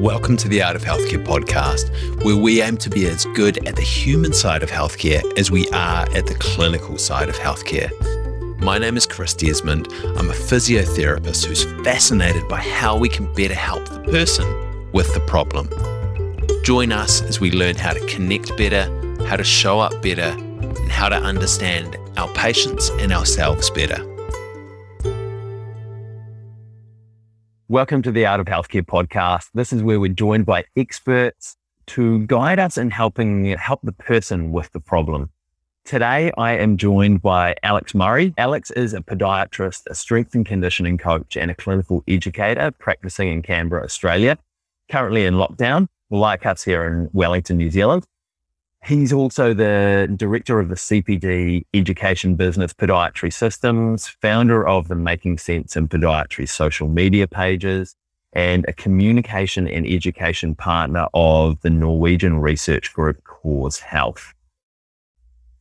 Welcome to the Art of Healthcare podcast, where we aim to be as good at the human side of healthcare as we are at the clinical side of healthcare. My name is Chris Desmond. I'm a physiotherapist who's fascinated by how we can better help the person with the problem. Join us as we learn how to connect better, how to show up better, and how to understand our patients and ourselves better. Welcome to the Art of Healthcare podcast. This is where we're joined by experts to guide us in helping help the person with the problem. Today, I am joined by Alex Murray. Alex is a podiatrist, a strength and conditioning coach, and a clinical educator practicing in Canberra, Australia, currently in lockdown, like us here in Wellington, New Zealand. He's also the director of the CPD education business Podiatry Systems, founder of the Making Sense in Podiatry social media pages, and a communication and education partner of the Norwegian research group Cause Health.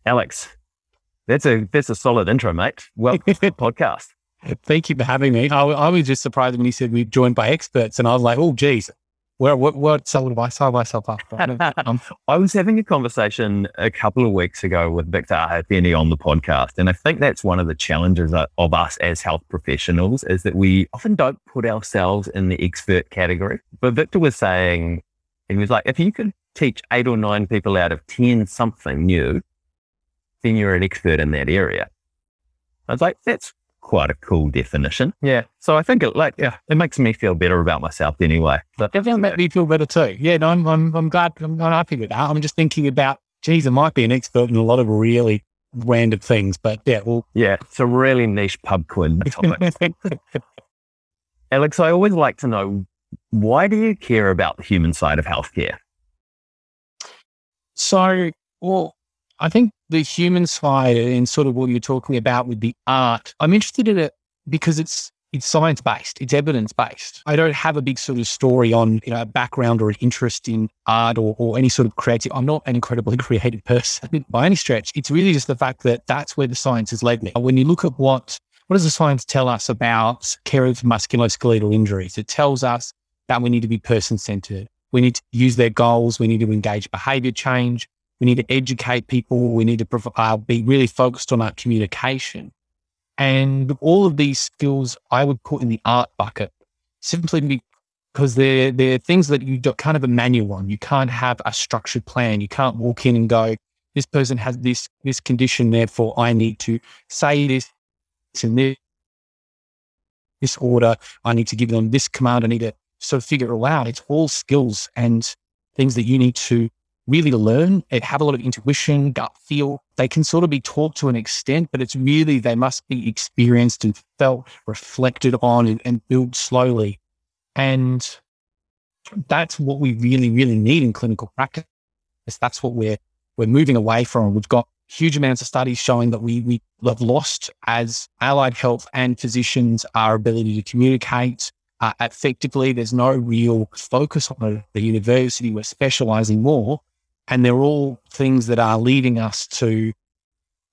Alex, that's a that's a solid intro, mate. Welcome to the podcast. Thank you for having me. I, I, was just surprised when you said we joined by experts, and I was like, "Oh, geez, where, what, what sold I sign myself up? Um, I was having a conversation a couple of weeks ago with Victor Ahafeni on the podcast. And I think that's one of the challenges of us as health professionals is that we often don't put ourselves in the expert category. But Victor was saying, he was like, if you could teach eight or nine people out of 10 something new, then you're an expert in that area. I was like, that's quite a cool definition. Yeah. So I think it like yeah, it makes me feel better about myself anyway. But definitely makes me feel better too. Yeah, no, I'm I'm, I'm glad I'm, I'm happy with that. I'm just thinking about, geez, I might be an expert in a lot of really random things, but yeah, well, yeah, it's a really niche pub quiz. Alex, I always like to know why do you care about the human side of healthcare? So, well, I think the human side and sort of what you're talking about with the art, I'm interested in it because it's it's science based, it's evidence based. I don't have a big sort of story on, you know, a background or an interest in art or, or any sort of creative. I'm not an incredibly creative person by any stretch. It's really just the fact that that's where the science has led me. When you look at what what does the science tell us about care of musculoskeletal injuries? It tells us that we need to be person centered. We need to use their goals. We need to engage behavior change. We need to educate people. We need to uh, be really focused on our communication. And all of these skills I would put in the art bucket simply because they're, they're things that you can't have a manual on. You can't have a structured plan. You can't walk in and go, this person has this, this condition. Therefore, I need to say this in this, this order. I need to give them this command. I need to sort of figure it all out. It's all skills and things that you need to really learn have a lot of intuition, gut feel. They can sort of be taught to an extent, but it's really, they must be experienced and felt, reflected on and, and built slowly. And that's what we really, really need in clinical practice. That's what we're, we're moving away from. We've got huge amounts of studies showing that we, we have lost as allied health and physicians our ability to communicate, uh, effectively. There's no real focus on it. The university, we're specializing more. And they're all things that are leading us to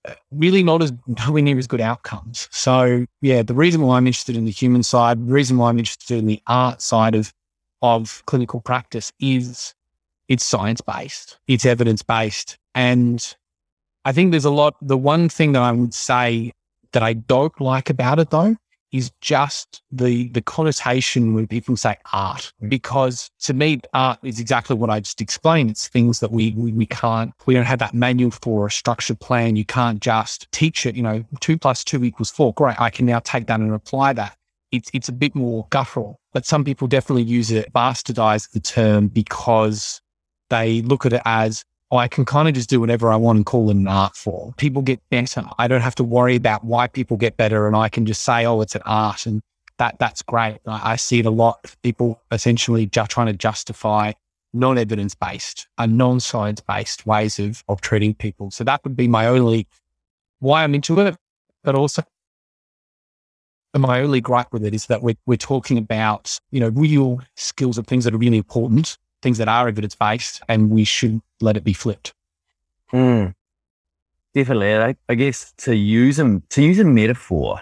uh, really not as nowhere near as good outcomes. So yeah, the reason why I'm interested in the human side, the reason why I'm interested in the art side of of clinical practice is it's science based, it's evidence based. And I think there's a lot the one thing that I would say that I don't like about it though is just the the connotation when people say art, mm. because to me, art is exactly what I just explained. It's things that we, we we can't, we don't have that manual for a structured plan. You can't just teach it. You know, two plus two equals four. Great, I can now take that and apply that. It's it's a bit more guttural, but some people definitely use it, bastardize the term because they look at it as I can kind of just do whatever I want and call it an art form. People get better. I don't have to worry about why people get better, and I can just say, "Oh, it's an art," and that that's great. I, I see it a lot. People essentially just trying to justify non-evidence based and non-science based ways of of treating people. So that would be my only why I'm into it, but also my only gripe with it is that we're we're talking about you know real skills of things that are really important things that are evidence based, and we should let it be flipped. Mm, definitely, I, I guess to use them to use a metaphor,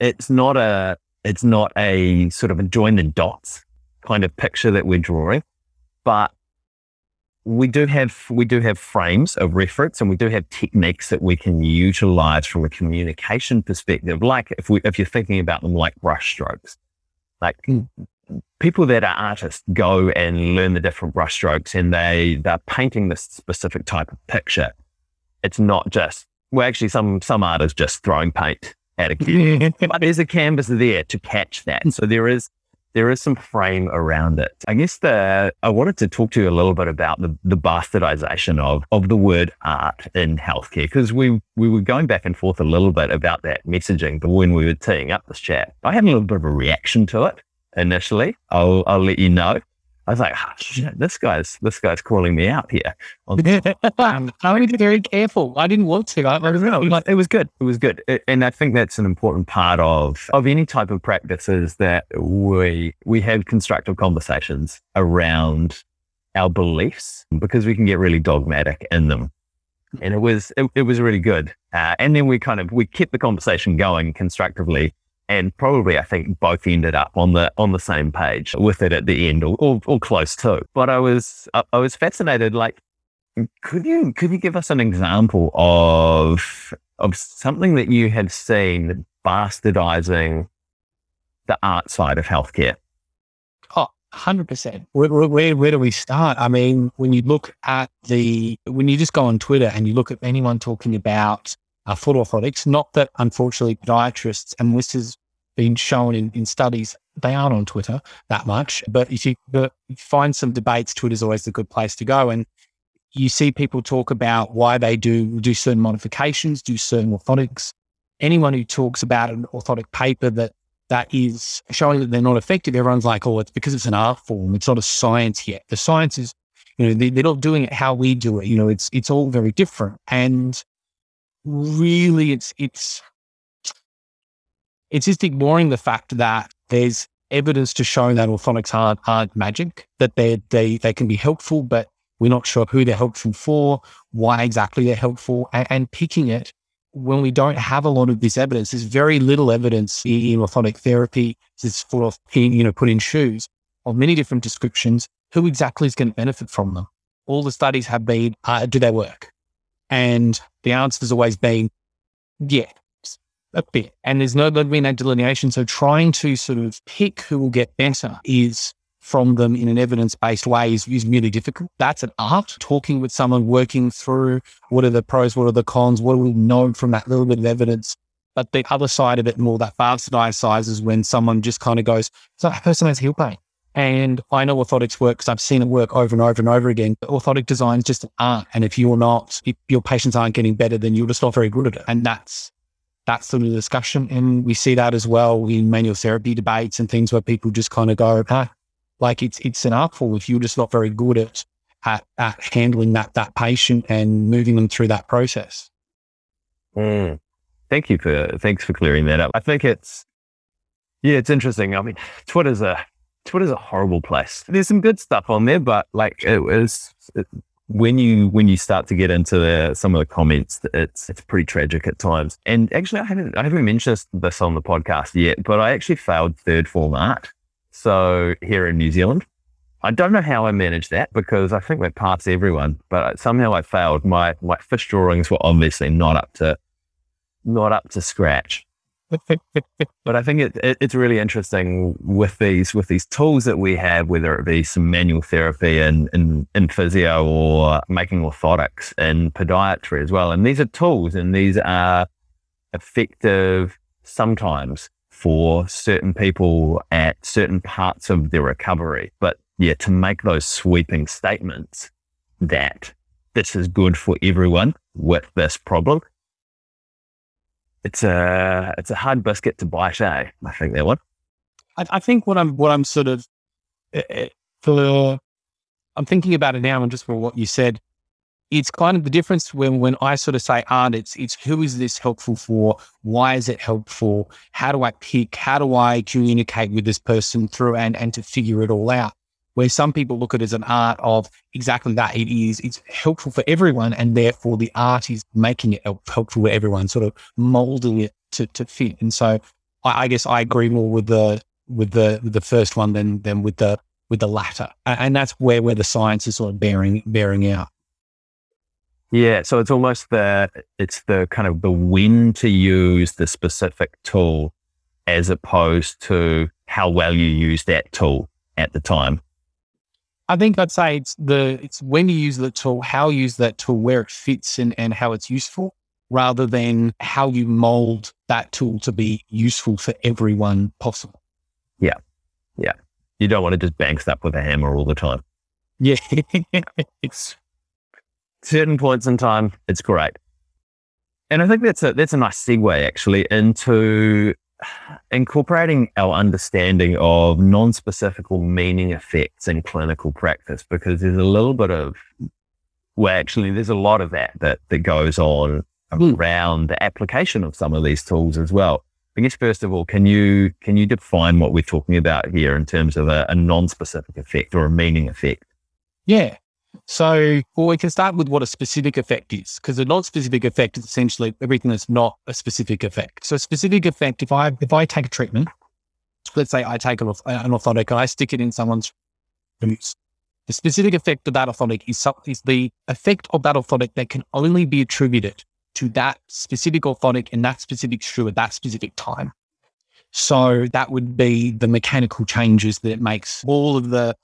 it's not a it's not a sort of a join the dots kind of picture that we're drawing, but we do have we do have frames of reference and we do have techniques that we can utilize from a communication perspective. Like if we if you're thinking about them like brush strokes, like mm. People that are artists go and learn the different brush strokes and they they're painting this specific type of picture. It's not just well, actually, some some artists just throwing paint at a canvas, but there's a canvas there to catch that. So there is there is some frame around it. I guess the I wanted to talk to you a little bit about the, the bastardization of of the word art in healthcare because we we were going back and forth a little bit about that messaging, but when we were teeing up this chat, I had a little bit of a reaction to it initially. I'll I'll let you know. I was like, oh, shit, this guy's this guy's calling me out here. I need to be very careful. I didn't want to. I, I it was good. It was good, it, and I think that's an important part of of any type of practice is that we we have constructive conversations around our beliefs because we can get really dogmatic in them. And it was it, it was really good. Uh, and then we kind of we kept the conversation going constructively and probably I think both ended up on the on the same page with it at the end or, or, or close to. But I was I, I, was fascinated. Like, could you could you give us an example of of something that you had seen bastardizing the art side of healthcare? Oh, 100%. Where, where, where do we start? I mean, when you look at the, when you just go on Twitter and you look at anyone talking about uh, foot orthotics. Not that, unfortunately, podiatrists, and this has been shown in, in studies, they aren't on Twitter that much. But if you, find some debates, Twitter's always the good place to go. And you see people talk about why they do do certain modifications, do certain orthotics. Anyone who talks about an orthotic paper that that is showing that they're not effective, everyone's like, oh, it's because it's an art form. It's not a science yet. The science is, you know, they, are not doing it how we do it. You know, it's it's all very different. And really it's it's it's just ignoring the fact that there's evidence to show that orthotics aren't, aren't magic, that they they they can be helpful, but we're not sure who they're helpful for, why exactly they're helpful, and, and picking it when we don't have a lot of this evidence. There's very little evidence in orthotic therapy. This for you know put in shoes of many different descriptions. Who exactly is going to benefit from them? All the studies have been, uh, do they work? And the answer has always been, yeah, a bit. And there's no been that delineation. So trying to sort of pick who will get better is from them in an evidence-based way is, is really difficult. That's an art. Talking with someone, working through what are the pros, what are the cons, what do we know from that little bit of evidence. But the other side of it, more that bastardized size, is when someone just kind of goes, "So that person has heel pain." And I know orthotics work because I've seen it work over and over and over again. But orthotic design is just an art. And if you're not, if your patients aren't getting better, then you're just not very good at it. And that's, that's sort of the discussion. And we see that as well in manual therapy debates and things where people just kind of go, ah, like it's, it's an art form if you're just not very good at, at, at handling that, that patient and moving them through that process. Mm. Thank you for, thanks for clearing that up. I think it's, yeah, it's interesting. I mean, Twitter's a, Twitter's a horrible place. There's some good stuff on there, but like it was it, when you when you start to get into the, some of the comments, it's it's pretty tragic at times. And actually, I haven't I haven't mentioned this on the podcast yet, but I actually failed third form art. So here in New Zealand, I don't know how I managed that because I think that passed everyone, but somehow I failed. My my fish drawings were obviously not up to not up to scratch but I think it, it, it's really interesting with these with these tools that we have, whether it be some manual therapy in, in, in physio or making orthotics and podiatry as well. And these are tools and these are effective sometimes for certain people at certain parts of their recovery. But yeah, to make those sweeping statements that this is good for everyone with this problem it's a it's a hard biscuit to bite. Eh? I think that one. I, I think what I'm what I'm sort of uh, for I'm thinking about it now, and just for what you said, it's kind of the difference when when I sort of say art. It's it's who is this helpful for? Why is it helpful? How do I pick? How do I communicate with this person through and and to figure it all out? Where some people look at it as an art of exactly that. It is, it's helpful for everyone. And therefore the art is making it helpful for everyone, sort of molding it to, to fit. And so I, I guess I agree more with the, with the, with the first one than, than with the, with the latter. And that's where, where the science is sort of bearing, bearing out. Yeah. So it's almost the, it's the kind of the when to use the specific tool as opposed to how well you use that tool at the time. I think I'd say it's the it's when you use the tool, how you use that tool, where it fits and, and how it's useful, rather than how you mold that tool to be useful for everyone possible. Yeah. Yeah. You don't want to just bang stuff with a hammer all the time. Yeah. it's certain points in time, it's great. And I think that's a that's a nice segue actually into incorporating our understanding of non-specific meaning effects in clinical practice because there's a little bit of well actually there's a lot of that that, that goes on mm. around the application of some of these tools as well. I guess first of all, can you can you define what we're talking about here in terms of a, a non-specific effect or a meaning effect? Yeah. So, well, we can start with what a specific effect is, because a non-specific effect is essentially everything that's not a specific effect. So, a specific effect, if I if I take a treatment, let's say I take an, uh, an orthotic and I stick it in someone's roots, the specific effect of that orthotic is, is the effect of that orthotic that can only be attributed to that specific orthotic in that specific shoe at that specific time. So that would be the mechanical changes that makes all of the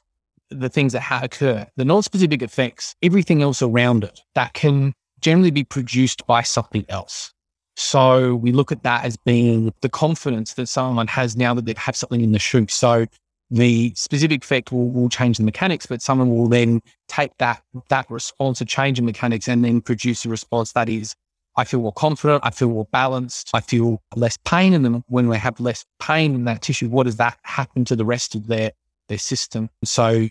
the things that ha- occur, the non-specific effects, everything else around it that can generally be produced by something else. So we look at that as being the confidence that someone has now that they have something in the shoe. So the specific effect will, will change the mechanics, but someone will then take that that response, a change in mechanics, and then produce a response that is, I feel more confident, I feel more balanced, I feel less pain. in them. when we have less pain in that tissue, what does that happen to the rest of their their system? So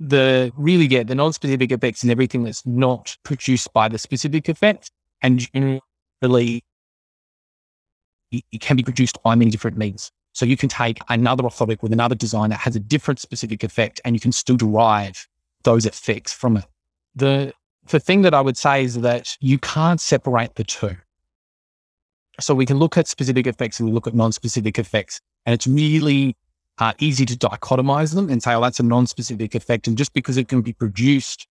the really get the non-specific effects and everything that's not produced by the specific effect. And generally, it can be produced by many different means. So you can take another orthotic with another design that has a different specific effect, and you can still derive those effects from it. The the thing that I would say is that you can't separate the two. So we can look at specific effects and we look at non-specific effects, and it's really uh, easy to dichotomize them and say, oh, that's a non-specific effect. And just because it can be produced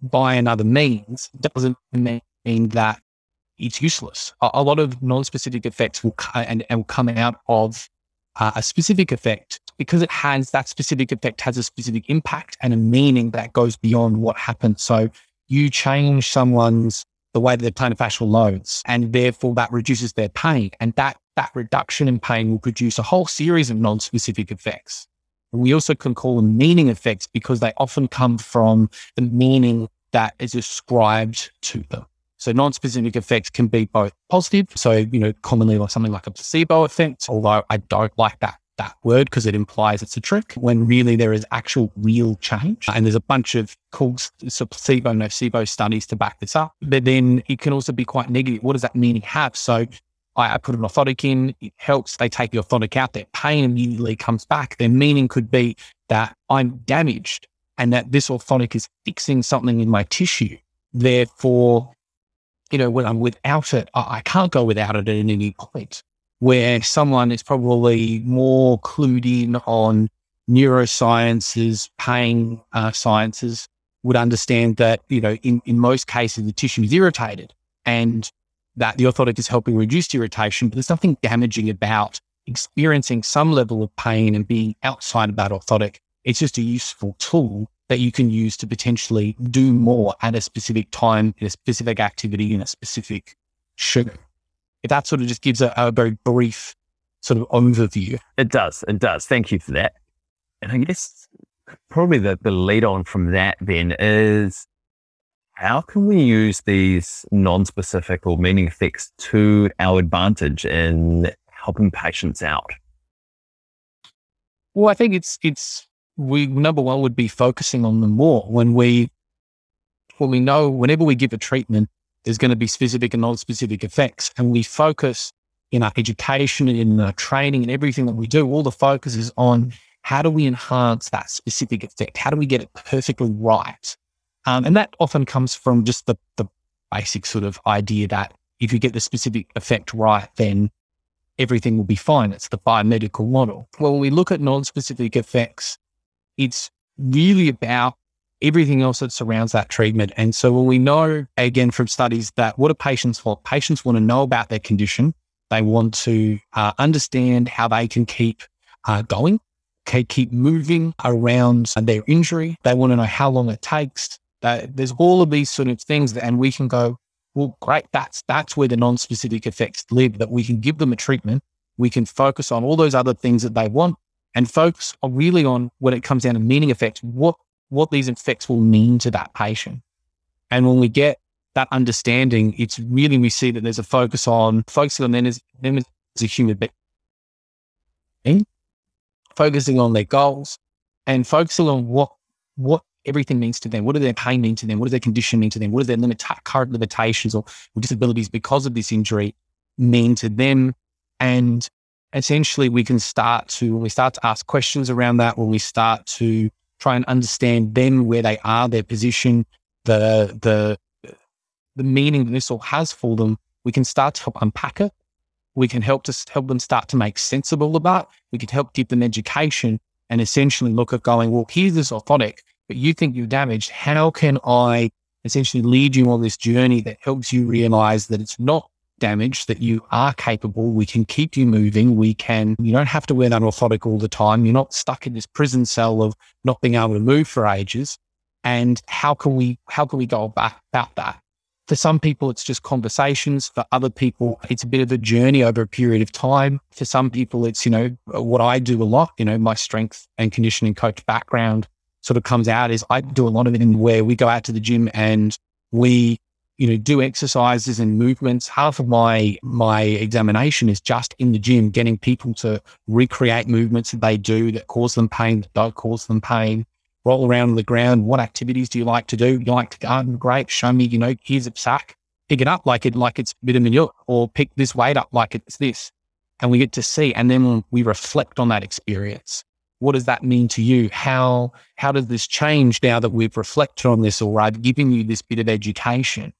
by another means doesn't mean that it's useless. A, a lot of non-specific effects will, and, and will come out of uh, a specific effect because it has that specific effect has a specific impact and a meaning that goes beyond what happens. So you change someone's the way that their plantar fascial loads, and therefore that reduces their pain, and that that reduction in pain will produce a whole series of non-specific effects. We also can call them meaning effects because they often come from the meaning that is ascribed to them. So non-specific effects can be both positive. So, you know, commonly like something like a placebo effect, although I don't like that that word because it implies it's a trick when really there is actual real change. And there's a bunch of cool so placebo, nocebo studies to back this up. But then it can also be quite negative. What does that meaning have? So I, I put an orthotic in, it helps. They take the orthotic out, their pain immediately comes back. Their meaning could be that I'm damaged and that this orthotic is fixing something in my tissue. Therefore, you know, when I'm without it, I, I can't go without it at any point. Where someone is probably more clued in on neurosciences, pain uh, sciences, would understand that, you know, in, in most cases, the tissue is irritated and that the orthotic is helping reduce irritation, but there's nothing damaging about experiencing some level of pain and being outside of that orthotic. It's just a useful tool that you can use to potentially do more at a specific time, in a specific activity, in a specific shoe. If that sort of just gives a, a very brief sort of overview. It does. It does. Thank you for that. And I guess probably the, the lead on from that then is how can we use these non-specific or meaning effects to our advantage in helping patients out? Well, I think it's it's we number one would be focusing on them more when we when we know whenever we give a treatment, there's going to be specific and non-specific effects, and we focus in our education, in our training, and everything that we do. All the focus is on how do we enhance that specific effect? How do we get it perfectly right? Um, and that often comes from just the, the basic sort of idea that if you get the specific effect right, then everything will be fine. It's the biomedical model. Well, when we look at non specific effects, it's really about everything else that surrounds that treatment. And so when we know again from studies that what do patients want? Patients want to know about their condition. They want to uh, understand how they can keep uh, going, keep moving around their injury. They want to know how long it takes. That there's all of these sort of things, that, and we can go, well, great. That's that's where the non-specific effects live. That we can give them a treatment. We can focus on all those other things that they want, and focus on really on when it comes down to meaning effects. What what these effects will mean to that patient. And when we get that understanding, it's really we see that there's a focus on focusing on them as, them as a human being, focusing on their goals, and focusing on what what everything means to them. What does their pain mean to them? What does their condition mean to them? What does their limit, current limitations or, or disabilities because of this injury mean to them? And essentially, we can start to when we start to ask questions around that, when we start to try and understand them where they are, their position, the the the meaning that this all has for them, we can start to help unpack it. We can help to help them start to make of that. We can help give them education and essentially look at going, well, here's this orthotic, but you think you're damaged. How can I essentially lead you on this journey that helps you realize that it's not damage that you are capable. We can keep you moving. We can, you don't have to wear that orthotic all the time. You're not stuck in this prison cell of not being able to move for ages. And how can we, how can we go about that? For some people, it's just conversations. For other people, it's a bit of a journey over a period of time. For some people, it's, you know, what I do a lot, you know, my strength and conditioning coach background sort of comes out is I do a lot of it in where we go out to the gym and we you know, do exercises and movements. Half of my my examination is just in the gym, getting people to recreate movements that they do that cause them pain, that don't cause them pain. Roll around on the ground. What activities do you like to do? You like to garden? Great. Show me, you know, here's a sack. Pick it up like it like it's vitamin U, or pick this weight up like it's this. And we get to see, and then we reflect on that experience. What does that mean to you? How how does this change now that we've reflected on this, or I've given you this bit of education?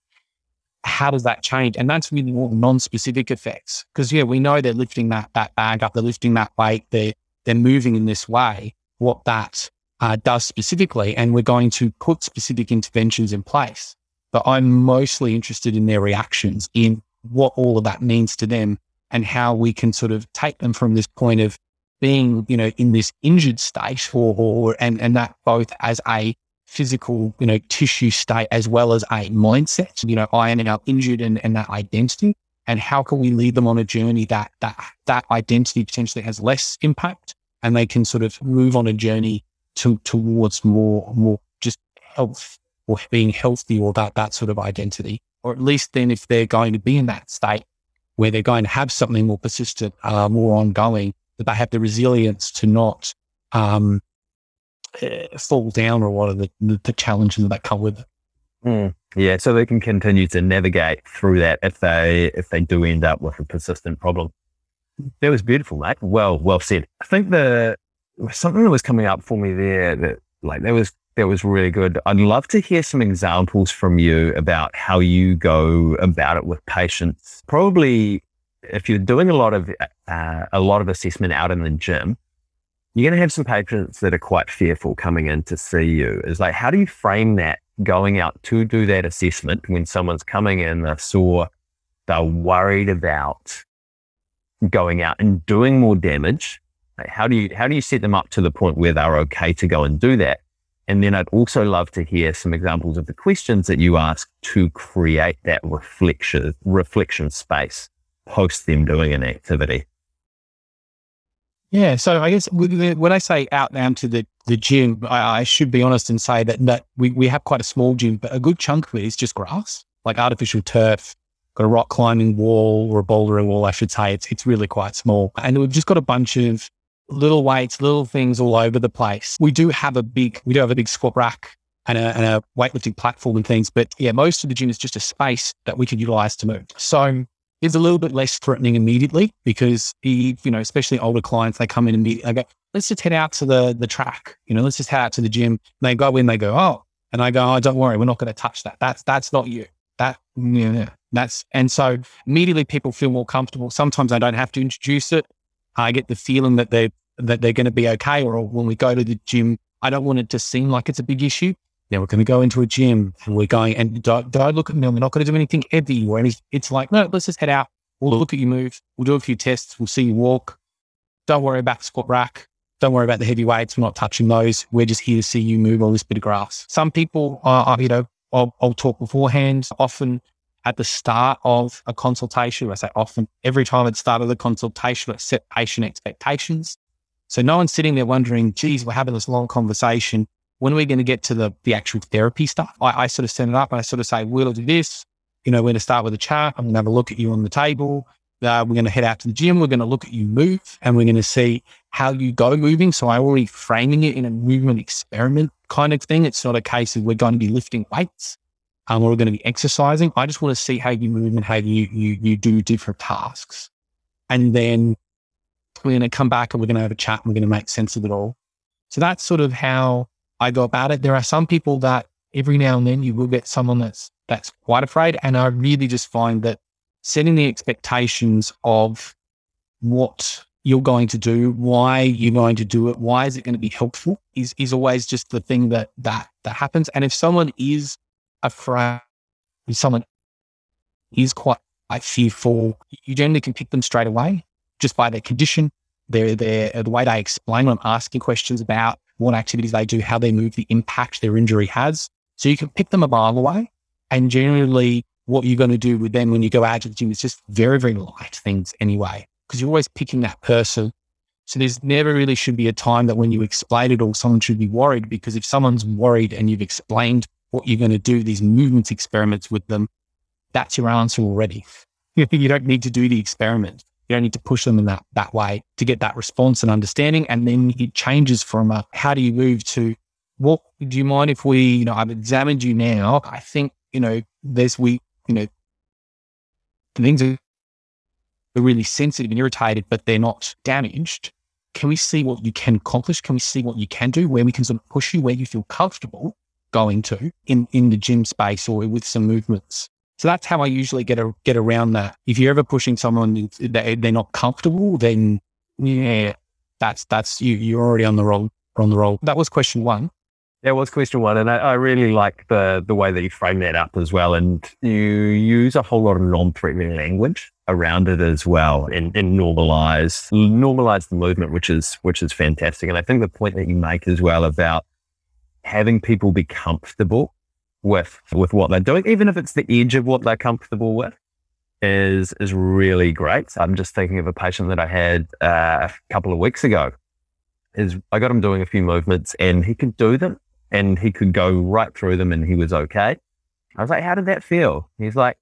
how does that change? And that's really more non-specific effects. Because yeah, we know they're lifting that that bag up, they're lifting that weight, they're they're moving in this way. What that uh, does specifically, and we're going to put specific interventions in place. But I'm mostly interested in their reactions, in what all of that means to them, and how we can sort of take them from this point of being, you know, in this injured state, or, or and and that both as a physical, you know, tissue state as well as a mindset, you know, ironing out injured and, and that identity. And how can we lead them on a journey that that that identity potentially has less impact and they can sort of move on a journey to towards more more just health or being healthy or that that sort of identity. Or at least then if they're going to be in that state where they're going to have something more persistent, uh, more ongoing, that they have the resilience to not um, uh, fall down or what are the, the, challenges that come with it. Mm. Yeah, so they can continue to navigate through that if they if they do end up with a persistent problem. That was beautiful, mate. Well, well said. I think the something that was coming up for me there that like that was that was really good. I'd love to hear some examples from you about how you go about it with patients. Probably if you're doing a lot of uh, a lot of assessment out in the gym, you're going to have some patients that are quite fearful coming in to see you. Is like, how do you frame that going out to do that assessment when someone's coming in, they're sore, they're worried about going out and doing more damage? Like how do you how do you set them up to the point where they're okay to go and do that? And then I'd also love to hear some examples of the questions that you ask to create that reflection reflection space post them doing an activity. Yeah, so I guess when I say out down to the, the gym, I, I, should be honest and say that, that we, we have quite a small gym, but a good chunk of it is just grass, like artificial turf, got a rock climbing wall or a bouldering wall, I should say. It's, it's really quite small. And we've just got a bunch of little weights, little things all over the place. We do have a big, we do have a big squat rack and a, and a weightlifting platform and things, but yeah, most of the gym is just a space that we can utilize to move. So is a little bit less threatening immediately because he, you know, especially older clients, they come in and be, I go, let's just head out to the the track, you know, let's just head out to the gym. They go in, they go, oh, and I go, oh, don't worry, we're not going to touch that. That's that's not you. That yeah, that's and so immediately people feel more comfortable. Sometimes I don't have to introduce it. I get the feeling that they that they're going to be okay. Or when we go to the gym, I don't want it to seem like it's a big issue. Now we're going to go into a gym and we're going and don't, don't look at me. We're not going to do anything heavy or anything. It's like, no, let's just head out. We'll look at you move. We'll do a few tests. We'll see you walk. Don't worry about the squat rack. Don't worry about the heavy weights. We're not touching those. We're just here to see you move on this bit of grass. Some people are, you know, I'll, I'll talk beforehand. Often at the start of a consultation, I say often, every time at the start of the consultation, I set patient expectations. So no one's sitting there wondering, geez, we're having this long conversation. When are we going to get to the, the actual therapy stuff? I, I sort of set it up and I sort of say, we'll do this. You know, we're going to start with a chart. I'm going to have a look at you on the table. Uh, we're going to head out to the gym. We're going to look at you move and we're going to see how you go moving. So I'm already framing it in a movement experiment kind of thing. It's not a case of we're going to be lifting weights um, or we're going to be exercising. I just want to see how you move and how you, you, you do different tasks. And then we're going to come back and we're going to have a chat and we're going to make sense of it all. So that's sort of how I go about it. There are some people that every now and then you will get someone that's, that's quite afraid. And I really just find that setting the expectations of what you're going to do, why you're going to do it, why is it going to be helpful is, is always just the thing that, that, that happens. And if someone is afraid, if someone is quite fearful, you generally can pick them straight away just by their condition, their, their, the way they explain when I'm asking questions about what activities they do, how they move, the impact their injury has. So you can pick them a mile away. And generally, what you're going to do with them when you go out to the gym is just very, very light things anyway, because you're always picking that person. So there's never really should be a time that when you explain it all, someone should be worried because if someone's worried and you've explained what you're going to do, these movements experiments with them, that's your answer already. you don't need to do the experiment. You don't need to push them in that, that way to get that response and understanding. And then it changes from a, how do you move to what do you mind if we, you know, I've examined you now. I think, you know, there's we, you know, things are really sensitive and irritated, but they're not damaged. Can we see what you can accomplish? Can we see what you can do where we can sort of push you where you feel comfortable going to in, in the gym space or with some movements? So that's how I usually get a, get around that. If you're ever pushing someone that they're not comfortable, then yeah, that's that's you. You're already on the roll on the roll. That was question one. That was question one, and I, I, really like the the way that you frame that up as well. And you use a whole lot of non-threatening language around it as well, and, and normalize normalize the movement, which is which is fantastic. And I think the point that you make as well about having people be comfortable with with what they're doing, even if it's the edge of what they're comfortable with, is is really great. I'm just thinking of a patient that I had uh, a couple of weeks ago. Is I got him doing a few movements and he could do them and he could go right through them and he was okay. I was like, "How did that feel?" He's like,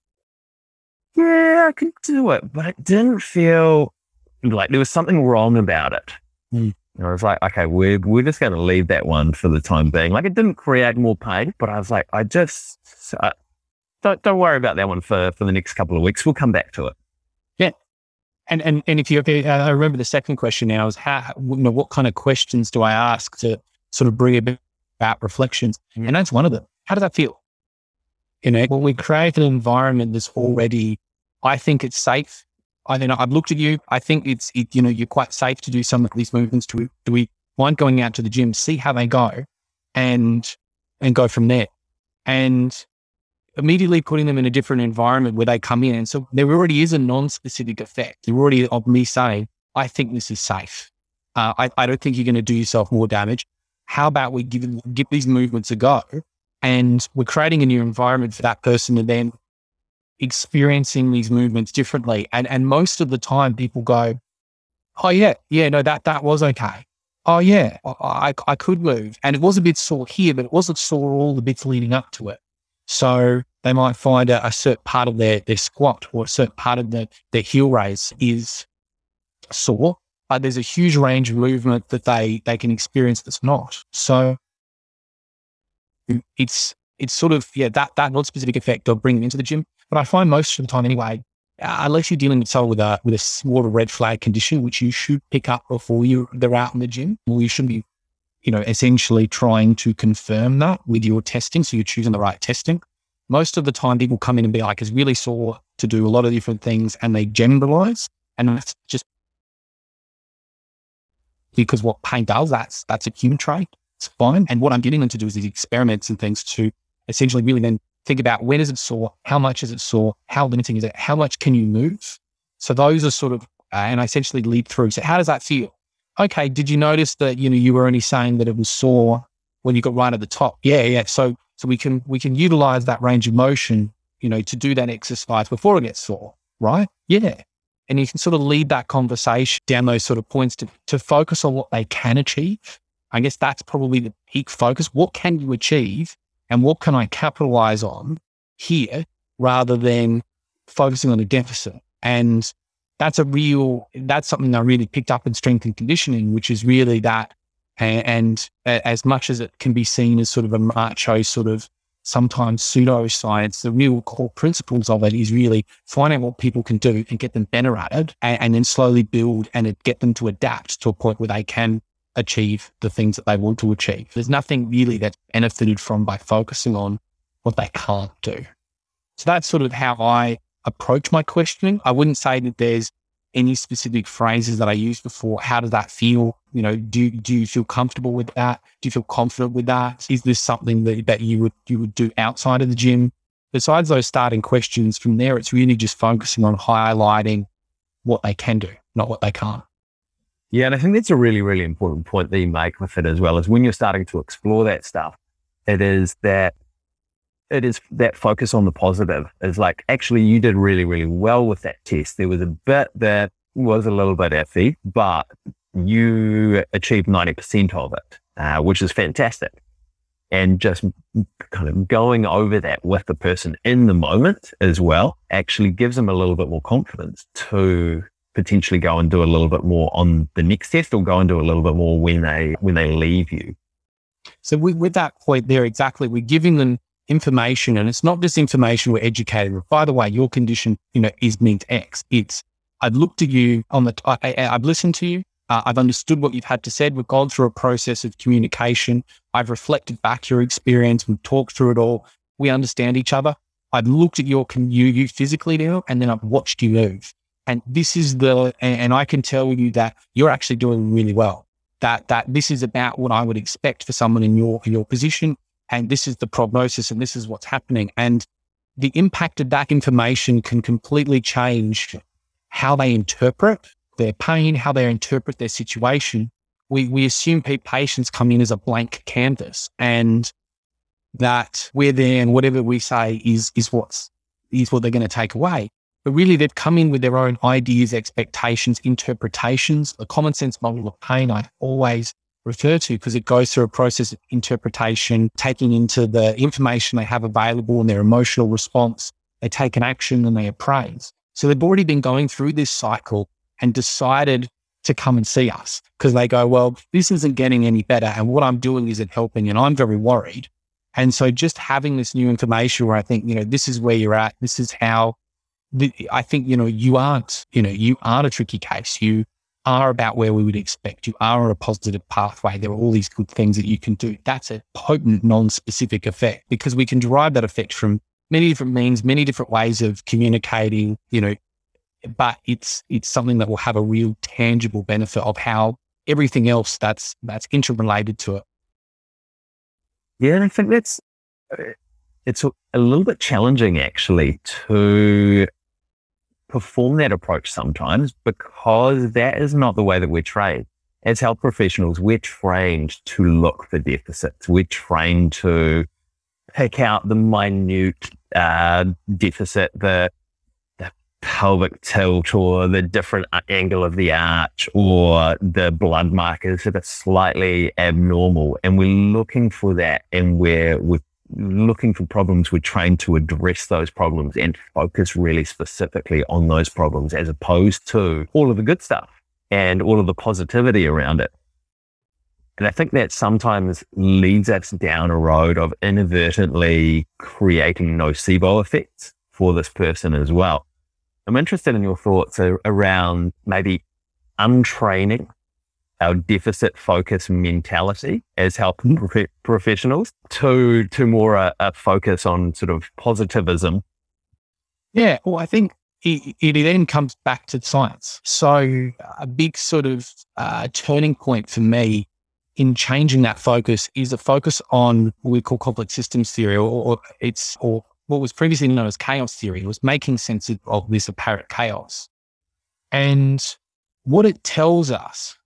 "Yeah, I could do it, but it didn't feel like there was something wrong about it." Mm. And I was like, okay, we're, we're just going to leave that one for the time being. Like it didn't create more pain, but I was like, I just, uh, don't, don't worry about that one for, for the next couple of weeks. We'll come back to it. Yeah. And, and, and if you, uh, I remember the second question now is how, you know, what kind of questions do I ask to sort of bring about reflections? Mm-hmm. And that's one of them. How does that feel? You know, when we create an environment that's already, I think it's safe I don't know. I've looked at you. I think it's, it, you know, you're quite safe to do some of these movements. Do we, do we mind going out to the gym, see how they go and, and go from there? And immediately putting them in a different environment where they come in. And so there already is a non-specific effect. There already of me saying, I think this is safe. Uh, I, I don't think you're going to do yourself more damage. How about we give, give these movements a go? And we're creating a new environment for that person to then experiencing these movements differently. And and most of the time people go, Oh yeah, yeah, no, that that was okay. Oh yeah, I, I could move. And it was a bit sore here, but it wasn't sore all the bits leading up to it. So they might find a, a certain part of their, their squat or a certain part of the, their heel raise is sore. But there's a huge range of movement that they, they can experience that's not. So it's it's sort of yeah that that non-specific effect of bringing them into the gym but I find most of the time anyway, uh, unless you're dealing with someone with a with a small red flag condition, which you should pick up before you they're out in the gym, well, you shouldn't be, you know, essentially trying to confirm that with your testing. So you're choosing the right testing. Most of the time, people come in and be like, "It's really sore to do a lot of different things," and they generalize, and that's just because what pain does. That's that's a human trait. It's fine. And what I'm getting them to do is these experiments and things to essentially really then think about when is it sore? How much is it sore? How limiting is it? How much can you move? So those are sort of, uh, and I essentially lead through. So how does that feel? Okay. Did you notice that, you know, you were only saying that it was sore when you got right at the top? Yeah. Yeah. So, so we can, we can utilize that range of motion, you know, to do that exercise before it gets sore. Right. Yeah. And you can sort of lead that conversation down those sort of points to, to focus on what they can achieve. I guess that's probably the peak focus. What can you achieve and what can I capitalize on here rather than focusing on a deficit? And that's a real, that's something I really picked up in strength and conditioning, which is really that. And, and as much as it can be seen as sort of a macho sort of sometimes pseudoscience, the real core principles of it is really finding what people can do and get them better at it and, and then slowly build and get them to adapt to a point where they can achieve the things that they want to achieve. There's nothing really that's benefited from by focusing on what they can't do. So that's sort of how I approach my questioning. I wouldn't say that there's any specific phrases that I used before. How does that feel? You know, do do you feel comfortable with that? Do you feel confident with that? Is this something that, that you would you would do outside of the gym? Besides those starting questions, from there it's really just focusing on highlighting what they can do, not what they can't. Yeah, and I think that's a really, really important point that you make with it as well, is when you're starting to explore that stuff, it is that it is that focus on the positive is like actually you did really really well with that test. There was a bit that was a little bit iffy but you achieved 90% of it uh, which is fantastic. And just kind of going over that with the person in the moment as well actually gives them a little bit more confidence to potentially go and do a little bit more on the next test or go and do a little bit more when they when they leave you so we, with that point there exactly we're giving them information, and it's not just information we're educating. By the way, your condition, you know, is means X. It's I've looked at you on the, I, have listened to you. Uh, I've understood what you've had to say. We've gone through a process of communication. I've reflected back your experience. We've talked through it all. We understand each other. I've looked at your you, you physically now, and then I've watched you move. And this is the, and I can tell you that you're actually doing really well. That that this is about what I would expect for someone in your in your position and this is the prognosis and this is what's happening. And the impact of that information can completely change how they interpret their pain, how they interpret their situation. We, we assume patients come in as a blank canvas and that we're there and whatever we say is, is what's, is what they're going to take away. But really they've come in with their own ideas, expectations, interpretations. The common sense model of pain I always refer to because it goes through a process of interpretation, taking into the information they have available and their emotional response. They take an action and they appraise. So they've already been going through this cycle and decided to come and see us because they go, well, this isn't getting any better. And what I'm doing isn't helping. And I'm very worried. And so just having this new information where I think, you know, this is where you're at. This is how the, I think, you know, you aren't, you know, you aren't a tricky case. You are about where we would expect. You are on a positive pathway. There are all these good things that you can do. That's a potent, non-specific effect because we can derive that effect from many different means, many different ways of communicating, you know, but it's, it's something that will have a real tangible benefit of how everything else that's, that's interrelated to it. Yeah. I think that's, uh, it's a little bit challenging actually to perform that approach sometimes because that is not the way that we're trained. As health professionals, we're trained to look for deficits. We're trained to pick out the minute uh, deficit, the, the pelvic tilt or the different angle of the arch or the blood markers that are slightly abnormal. And we're looking for that and we're, we're looking for problems, we're trained to address those problems and focus really specifically on those problems as opposed to all of the good stuff and all of the positivity around it. And I think that sometimes leads us down a road of inadvertently creating nocebo effects for this person as well. I'm interested in your thoughts around maybe untraining our deficit focus mentality as health professionals to to more a, a, focus on sort of positivism. Yeah, well, I think it, it then comes back to science. So a big sort of uh, turning point for me in changing that focus is a focus on what we call complex systems theory, or, or it's or what was previously known as chaos theory. It was making sense of this apparent chaos. And what it tells us,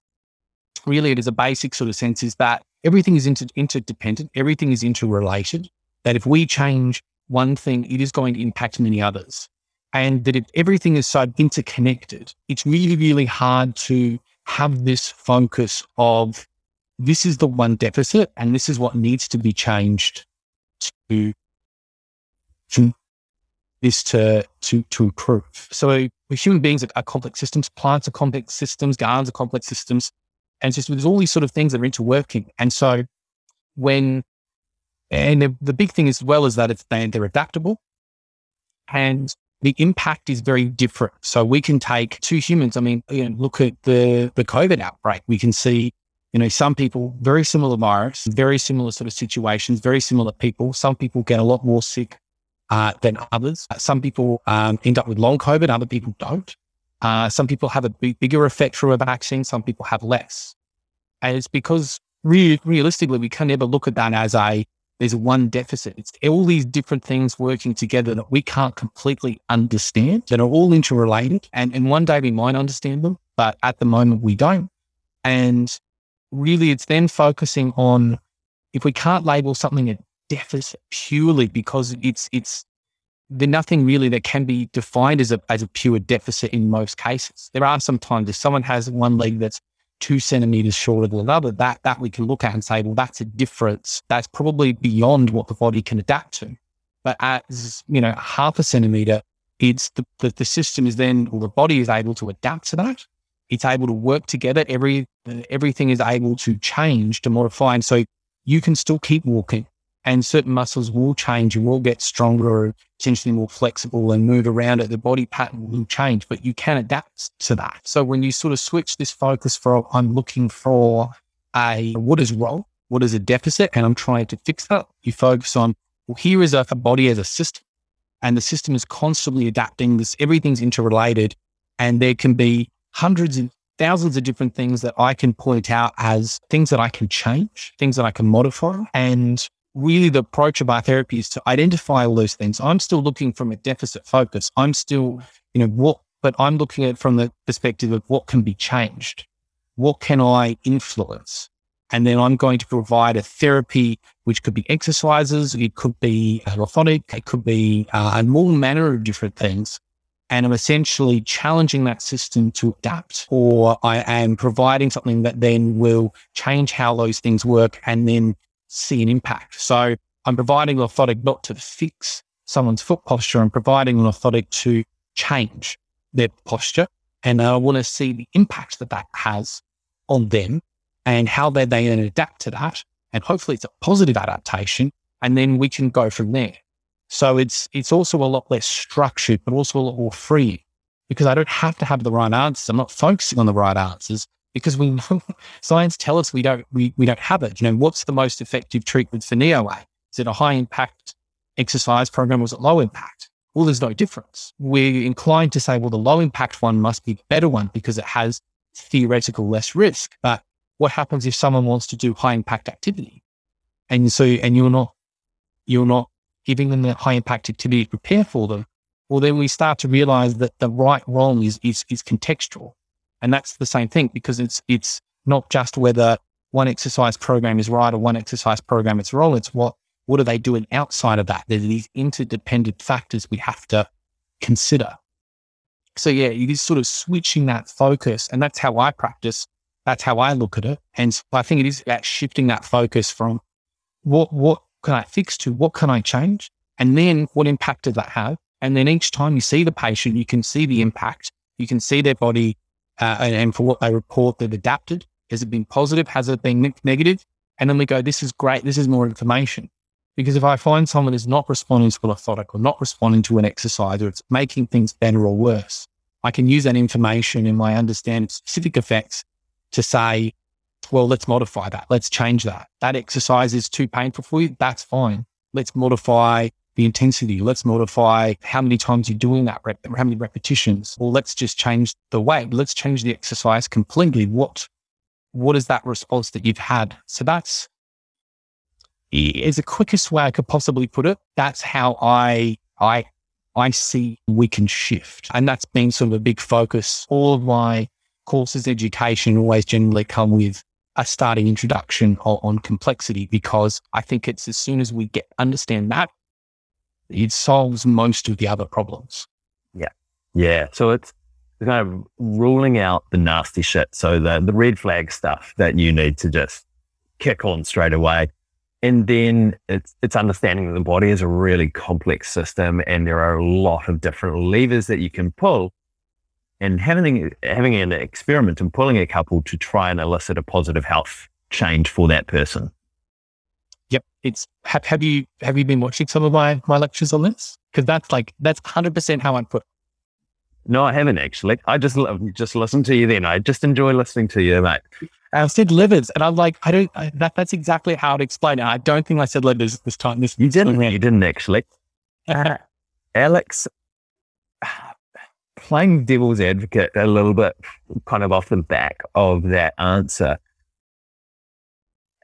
really, it is a basic sort of sense, is that everything is inter- interdependent, everything is interrelated. That if we change one thing, it is going to impact many others. And that if everything is so interconnected, it's really, really hard to have this focus of this is the one deficit and this is what needs to be changed to, to this to, to, to improve. So human beings are, are complex systems, plants are complex systems, gardens are complex systems. And just there's all these sort of things that are interworking. And so when, and the, the big thing as well is that it's, they, they're adaptable and the impact is very different. So we can take two humans. I mean, you know, look at the, the COVID outbreak. We can see you know, some people, very similar virus, very similar sort of situations, very similar people. Some people get a lot more sick uh, than others. Some people um, end up with long COVID, other people don't. Uh, some people have a big, bigger effect from a vaccine, some people have less. And it's because re- realistically, we can never look at that as a there's one deficit. It's all these different things working together that we can't completely understand that are all interrelated. And, and one day we might understand them, but at the moment we don't. And really it's then focusing on if we can't label something a deficit purely because it's it's there's nothing really that can be defined as a as a pure deficit in most cases. There are sometimes if someone has one leg that's two centimeters shorter than another, that that we can look at and say, well, that's a difference. That's probably beyond what the body can adapt to. But as you know, half a centimeter, it's the, the, the system is then or the body is able to adapt to that it's able to work together. Every everything is able to change to modify, and so you can still keep walking. And certain muscles will change. You will get stronger, potentially more flexible, and move around it. The body pattern will change, but you can adapt to that. So when you sort of switch this focus from I'm looking for a what is wrong, what is a deficit, and I'm trying to fix that. You focus on well, here is a, a body as a system, and the system is constantly adapting. This everything's interrelated, and there can be hundreds and thousands of different things that I can point out as things that I can change, things that I can modify. And really the approach of our therapy is to identify all those things. I'm still looking from a deficit focus. I'm still, you know, what, but I'm looking at from the perspective of what can be changed. What can I influence? And then I'm going to provide a therapy, which could be exercises, it could be orthotic, it could be uh, a more manner of different things and I'm essentially challenging that system to adapt, or I am providing something that then will change how those things work and then see an impact. So I'm providing an orthotic not to fix someone's foot posture, I'm providing an orthotic to change their posture. And I want to see the impact that that has on them and how they then adapt to that. And hopefully it's a positive adaptation. And then we can go from there. So it's it's also a lot less structured, but also a lot more free because I don't have to have the right answers. I'm not focusing on the right answers because we know science tell us we don't we, we don't have it. You know, what's the most effective treatment for knee OA? Is it a high impact exercise program or is it low impact? Well, there's no difference. We're inclined to say, well, the low impact one must be the better one because it has theoretical less risk. But what happens if someone wants to do high impact activity? And so, and you're not, you're not giving them the high impact activity to prepare for them, well, then we start to realize that the right wrong is, is, is contextual. And that's the same thing because it's, it's not just whether one exercise program is right or one exercise program is wrong. It's what, what are they doing outside of that? There's these interdependent factors we have to consider. So yeah, it is sort of switching that focus. And that's how I practice. That's how I look at it. And so I think it is about shifting that focus from what, what can I fix to? What can I change? And then what impact did that have? And then each time you see the patient, you can see the impact. You can see their body uh, and, and, for what they report, they've adapted. Has it been positive? Has it been negative? And then we go, this is great. This is more information. Because if I find someone is not responding to an orthotic or not responding to an exercise or it's making things better or worse, I can use that information in my understanding specific effects to say, well, let's modify that. Let's change that. That exercise is too painful for you. That's fine. Let's modify the intensity. Let's modify how many times you're doing that rep, how many repetitions. Or let's just change the weight. Let's change the exercise completely. What, what is that response that you've had? So that's is the quickest way I could possibly put it. That's how I I I see we can shift. And that's been sort of a big focus. All of my courses, education always generally come with a starting introduction on, on complexity because I think it's as soon as we get understand that, it solves most of the other problems. Yeah. Yeah. So it's kind of ruling out the nasty shit. So the, the red flag stuff that you need to just kick on straight away. And then it's, it's understanding that the body is a really complex system and there are a lot of different levers that you can pull and having, having an experiment and pulling a couple to try and elicit a positive health change for that person. Yep. It's have, have you have you been watching some of my my lectures on this? Because that's like that's hundred percent how I put. No, I haven't actually. I just just listen to you. Then I just enjoy listening to you, mate. I said livers, and I'm like, I don't. I, that that's exactly how to explain it. I don't think I said livers this time. This you didn't. You didn't actually. Uh-huh. Alex, playing devil's advocate a little bit, kind of off the back of that answer.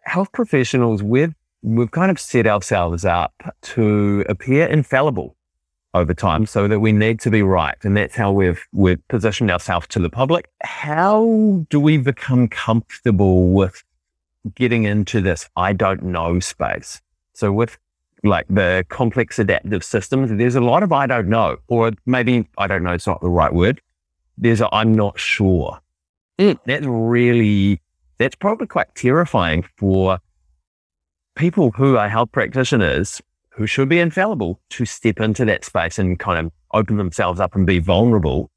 Health professionals, we've we've kind of set ourselves up to appear infallible over time so that we need to be right. And that's how we've, we've positioned ourselves to the public. How do we become comfortable with getting into this I don't know space? So with like the complex adaptive systems, there's a lot of I don't know, or maybe I don't know it's not the right word. There's a I'm not sure. Mm. That's really, that's probably quite terrifying for people who are health practitioners who should be infallible to step into that space and kind of open themselves up and be vulnerable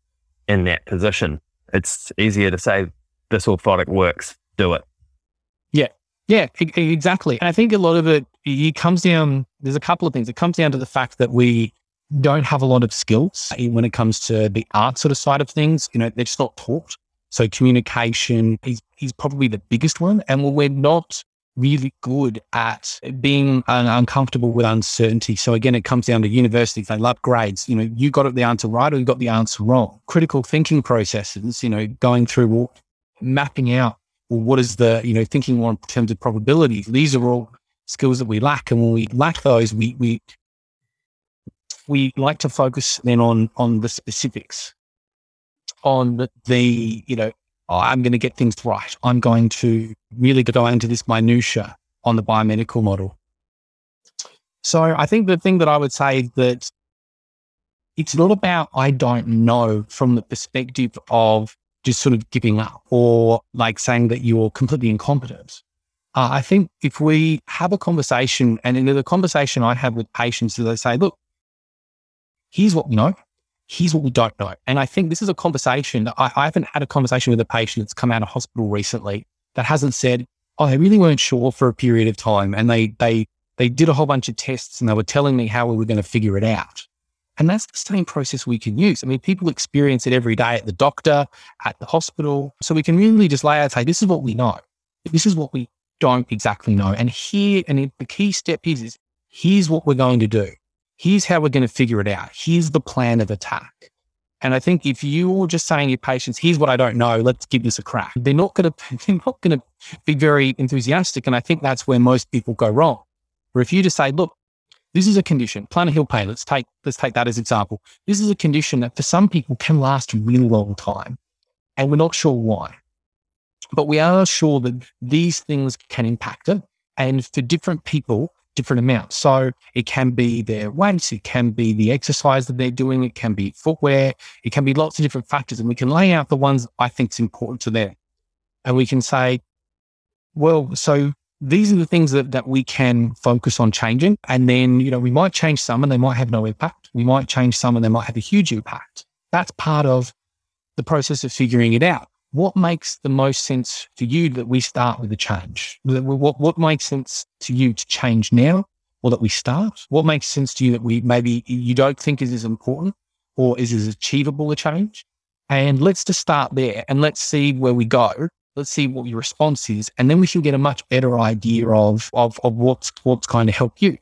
in that position. It's easier to say this orthotic works, do it. Yeah. Yeah, exactly. And I think a lot of it, it comes down, there's a couple of things. It comes down to the fact that we don't have a lot of skills when it comes to the art sort of side of things. You know, they're just not taught. So communication is, is probably the biggest one. And when we're not really good at being uncomfortable with uncertainty. So again, it comes down to universities. They love grades. You know, you got the answer right or you got the answer wrong. Critical thinking processes, you know, going through mapping out well, what is the, you know, thinking in terms of probability. These are all skills that we lack. And when we lack those, we, we, we like to focus then on, on the specifics, on the you know, oh, I'm going to get things right. I'm going to really go into this minutia on the biomedical model. So I think the thing that I would say that it's not about I don't know from the perspective of just sort of giving up or like saying that you're completely incompetent. Uh, I think if we have a conversation, and in the conversation I have with patients, is they say, look, here's what we know, here's what we don't know. And I think this is a conversation that I, I haven't had a conversation with a patient that's come out of hospital recently that hasn't said, oh, they really weren't sure for a period of time. And they, they, they did a whole bunch of tests and they were telling me how we were going to figure it out. And that's the same process we can use. I mean, people experience it every day at the doctor, at the hospital. So we can really just lay out, say, this is what we know. This is what we don't exactly know. And here, and the key step is, is here's what we're going to do here's how we're going to figure it out. Here's the plan of attack. And I think if you're just saying to your patients, here's what I don't know, let's give this a crack, they're not going to, they're not going to be very enthusiastic. And I think that's where most people go wrong. Where if you just say, look, this is a condition, plantar heel pain, let's take, let's take that as example. This is a condition that for some people can last a really long time. And we're not sure why. But we are sure that these things can impact it. And for different people, different amounts. So it can be their weights, it can be the exercise that they're doing, it can be footwear, it can be lots of different factors. And we can lay out the ones I think is important to them. And we can say, well, so these are the things that, that we can focus on changing. And then, you know, we might change some and they might have no impact. We might change some and they might have a huge impact. That's part of the process of figuring it out what makes the most sense for you that we start with a change? What, what makes sense to you to change now or that we start? What makes sense to you that we maybe you don't think is as important or is as achievable a change? And let's just start there and let's see where we go. Let's see what your response is. And then we can get a much better idea of, of, of what's, what's going to help you.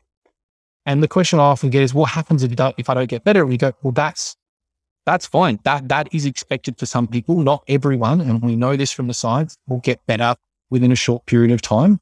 And the question I often get is, what happens if, you don't, if I don't get better? And we go, well, that's that's fine. That that is expected for some people, not everyone, and we know this from the science. Will get better within a short period of time,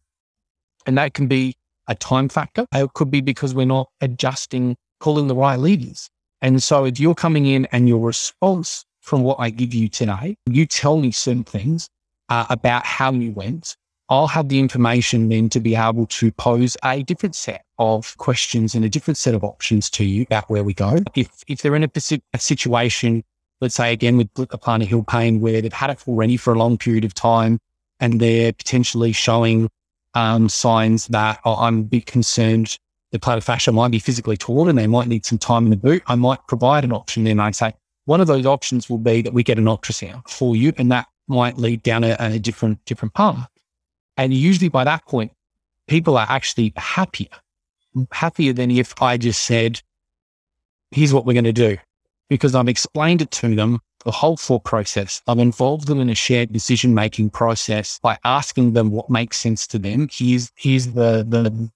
and that can be a time factor. It could be because we're not adjusting, pulling the right levers. And so, if you're coming in and your response from what I give you today, you tell me certain things uh, about how you went. I'll have the information then to be able to pose a different set of questions and a different set of options to you about where we go. If if they're in a, a situation, let's say again with a plantar heel pain where they've had it already for a long period of time and they're potentially showing um, signs that oh, I'm a bit concerned the plantar fascia might be physically torn and they might need some time in the boot, I might provide an option then. I say one of those options will be that we get an ultrasound for you and that might lead down a, a different different path. And usually by that point, people are actually happier happier than if I just said, here's what we're going to do. Because I've explained it to them, the whole thought process. I've involved them in a shared decision making process by asking them what makes sense to them. Here's, here's the, the,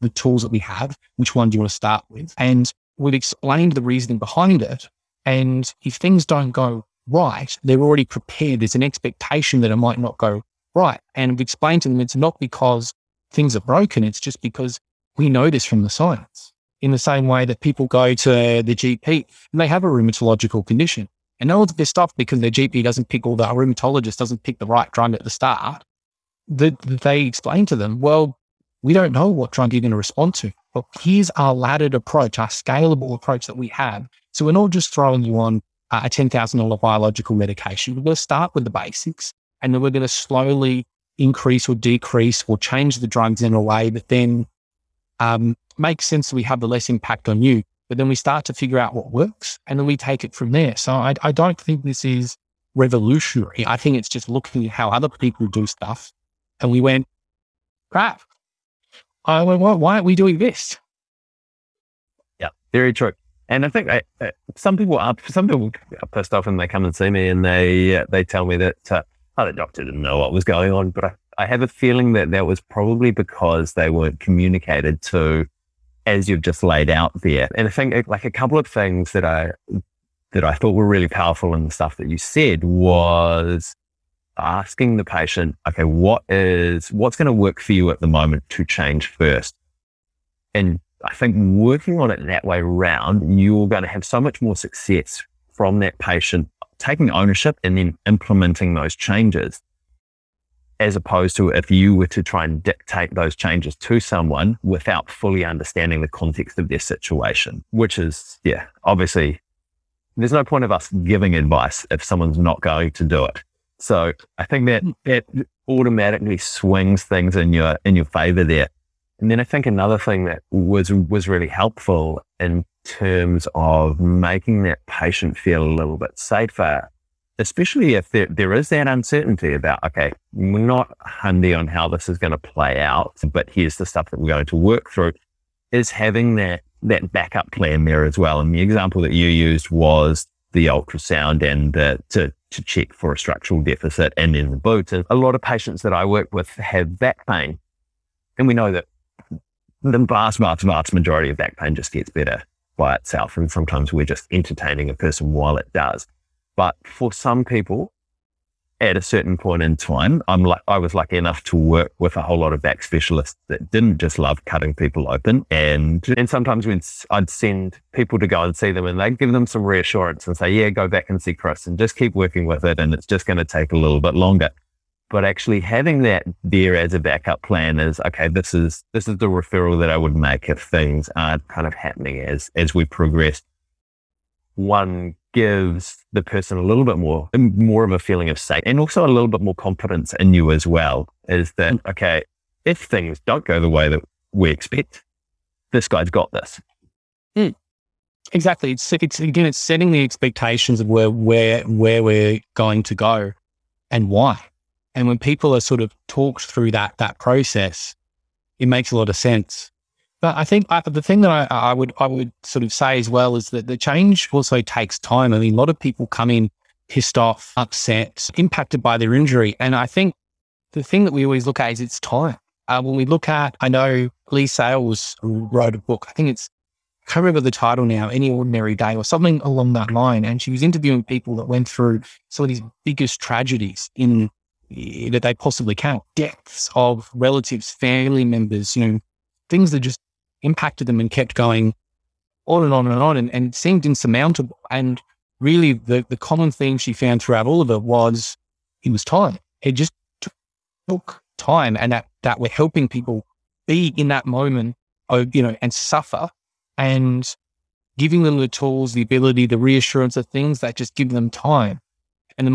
the tools that we have. Which one do you want to start with? And we've explained the reasoning behind it. And if things don't go right, they're already prepared. There's an expectation that it might not go right. And we've explained to them it's not because things are broken. It's just because we know this from the science in the same way that people go to the GP and they have a rheumatological condition and know that they're stuff because their GP doesn't pick or the rheumatologist doesn't pick the right drug at the start. That they explain to them, well, we don't know what drug you're going to respond to. But here's our laddered approach, our scalable approach that we have. So we're not just throwing you on a $10,000 biological medication. We're going to start with the basics and then we're going to slowly increase or decrease or change the drugs in a way that then um, makes sense that we have the less impact on you. But then we start to figure out what works and then we take it from there. So I, I don't think this is revolutionary. I think it's just looking at how other people do stuff. And we went, crap. I went, well, why aren't we doing this? Yeah, very true. And I think I, uh, some people are some people are pissed off and they come and see me and they uh, they tell me that uh, the doctor didn't know what was going on, but I I have a feeling that that was probably because they weren't communicated to as you've just laid out there. And I think like a couple of things that I that I thought were really powerful in the stuff that you said was asking the patient, okay, what is what's going to work for you at the moment to change first? And I think working on it that way around, you're going to have so much more success from that patient taking ownership and then implementing those changes as opposed to if you were to try and dictate those changes to someone without fully understanding the context of their situation, which is, yeah, obviously there's no point of us giving advice if someone's not going to do it. So I think that hmm. that automatically swings things in your in your favor there. And then I think another thing that was was really helpful in terms of making that patient feel a little bit safer especially if there, there is that uncertainty about, okay, we're not handy on how this is going to play out, but here's the stuff that we're going to work through, is having that, that backup plan there as well. And the example that you used was the ultrasound and the, to, to check for a structural deficit and then the boot. And a lot of patients that I work with have back pain. And we know that the vast, vast, vast majority of back pain just gets better by itself. And sometimes we're just entertaining a person while it does. But for some people, at a certain point in time, I'm like, I was lucky enough to work with a whole lot of back specialists that didn't just love cutting people open. And, and sometimes when I'd send people to go and see them and they'd give them some reassurance and say, yeah, go back and see Chris and just keep working with it. And it's just going to take a little bit longer. But actually having that there as a backup plan is, okay, this is, this is the referral that I would make if things aren't kind of happening as, as we progress. One gives the person a little bit more, more of a feeling of safe and also a little bit more confidence in you as well. Is that, mm. okay, if things don't go the way that we expect, this guy's got this. Mm. Exactly. It's, it's again, it's setting the expectations of where, where, where we're going to go and why. And when people are sort of talked through that, that process, it makes a lot of sense. But I think I, the thing that I, I, would I would sort of say as well is that the change also takes time. I mean, a lot of people come in pissed off, upset, impacted by their injury, and I think the thing that we always look at is it's time. Uh, when we look at, I know Leigh Sales wrote a book. I think it's I can't remember the title now, Any Ordinary Day or something along that line. And she was interviewing people that went through some of these biggest tragedies in that they possibly can, deaths of relatives, family members, you know, things that just impacted them and kept going on and on and on and, and seemed insurmountable. And really the, the common theme she found throughout all of it was it was time. It just took time and that, that we're helping people be in that moment, you know, and suffer and giving them the tools, the ability, the reassurance of things that just give them time. And the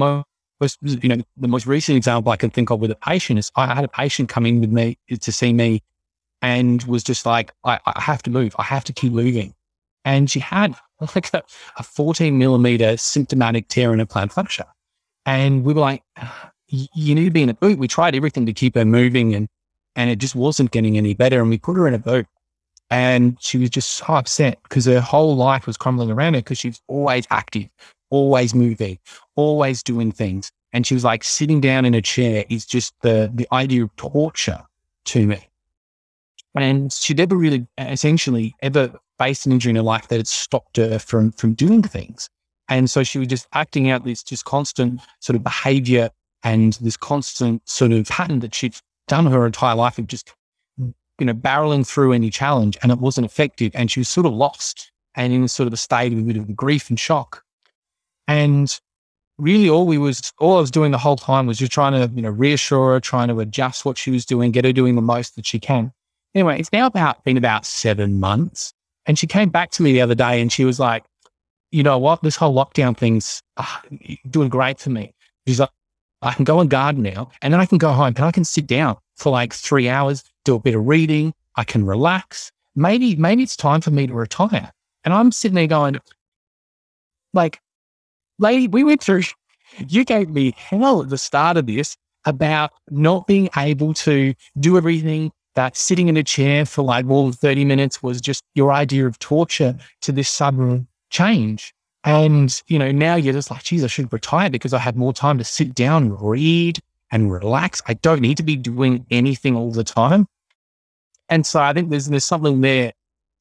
most, you know, the most recent example I can think of with a patient is I had a patient come in with me to see me and was just like, I, I have to move. I have to keep moving. And she had like a, a 14 millimeter symptomatic tear in her plantar fascia. And we were like, you need to be in a boot. We tried everything to keep her moving and, and it just wasn't getting any better. And we put her in a boot. And she was just so upset because her whole life was crumbling around her because she's always active, always moving, always doing things. And she was like, sitting down in a chair is just the, the idea of torture to me. And she never really, essentially, ever faced an injury in her life that had stopped her from, from doing things. And so she was just acting out this just constant sort of behavior and this constant sort of pattern that she'd done her entire life of just you know, barreling through any challenge and it wasn't effective. And she was sort of lost and in sort of a state of a bit of grief and shock. And really all we was, all I was doing the whole time was just trying to, you know, reassure her, trying to adjust what she was doing, get her doing the most that she can. Anyway, it's now about been about seven months. And she came back to me the other day and she was like, you know what? This whole lockdown thing's uh, doing great for me. She's like, I can go and garden now and then I can go home and I can sit down for like three hours, do a bit of reading. I can relax. Maybe, maybe it's time for me to retire. And I'm sitting there going, like, lady, we went through, you gave me hell at the start of this about not being able to do everything that sitting in a chair for like more than 30 minutes was just your idea of torture to this sudden change. And, you know, now you're just like, geez, I should retire because I had more time to sit down, read, and relax. I don't need to be doing anything all the time. And so I think there's, there's something there.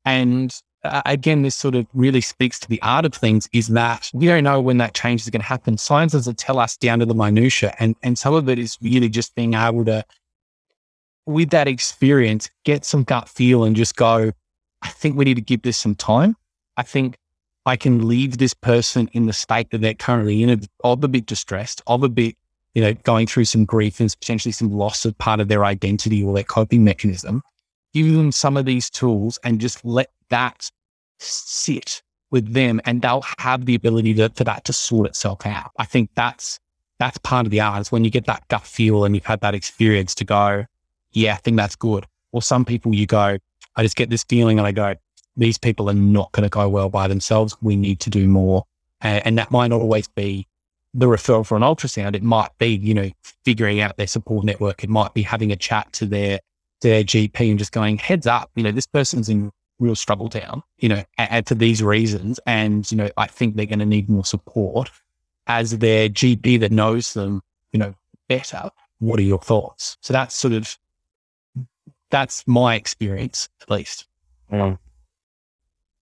And uh, again, this sort of really speaks to the art of things is that we don't know when that change is going to happen. Science doesn't tell us down to the minutia. And, and some of it is really just being able to, with that experience, get some gut feel and just go, I think we need to give this some time. I think I can leave this person in the state that they're currently in of a bit distressed, of a bit you know, going through some grief and potentially some loss of part of their identity or their coping mechanism, give them some of these tools and just let that sit with them and they'll have the ability to, for that to sort itself out. I think that's, that's part of the art is when you get that gut feel and you've had that experience to go, yeah, I think that's good. Or some people you go, I just get this feeling and I go, these people are not going to go well by themselves. We need to do more. And, and that might not always be the referral for an ultrasound, it might be, you know, figuring out their support network. It might be having a chat to their, their GP and just going, heads up, you know, this person's in real struggle town, you know, and for these reasons. And, you know, I think they're going to need more support as their GP that knows them, you know, better. What are your thoughts? So that's sort of, that's my experience, at least. Mm.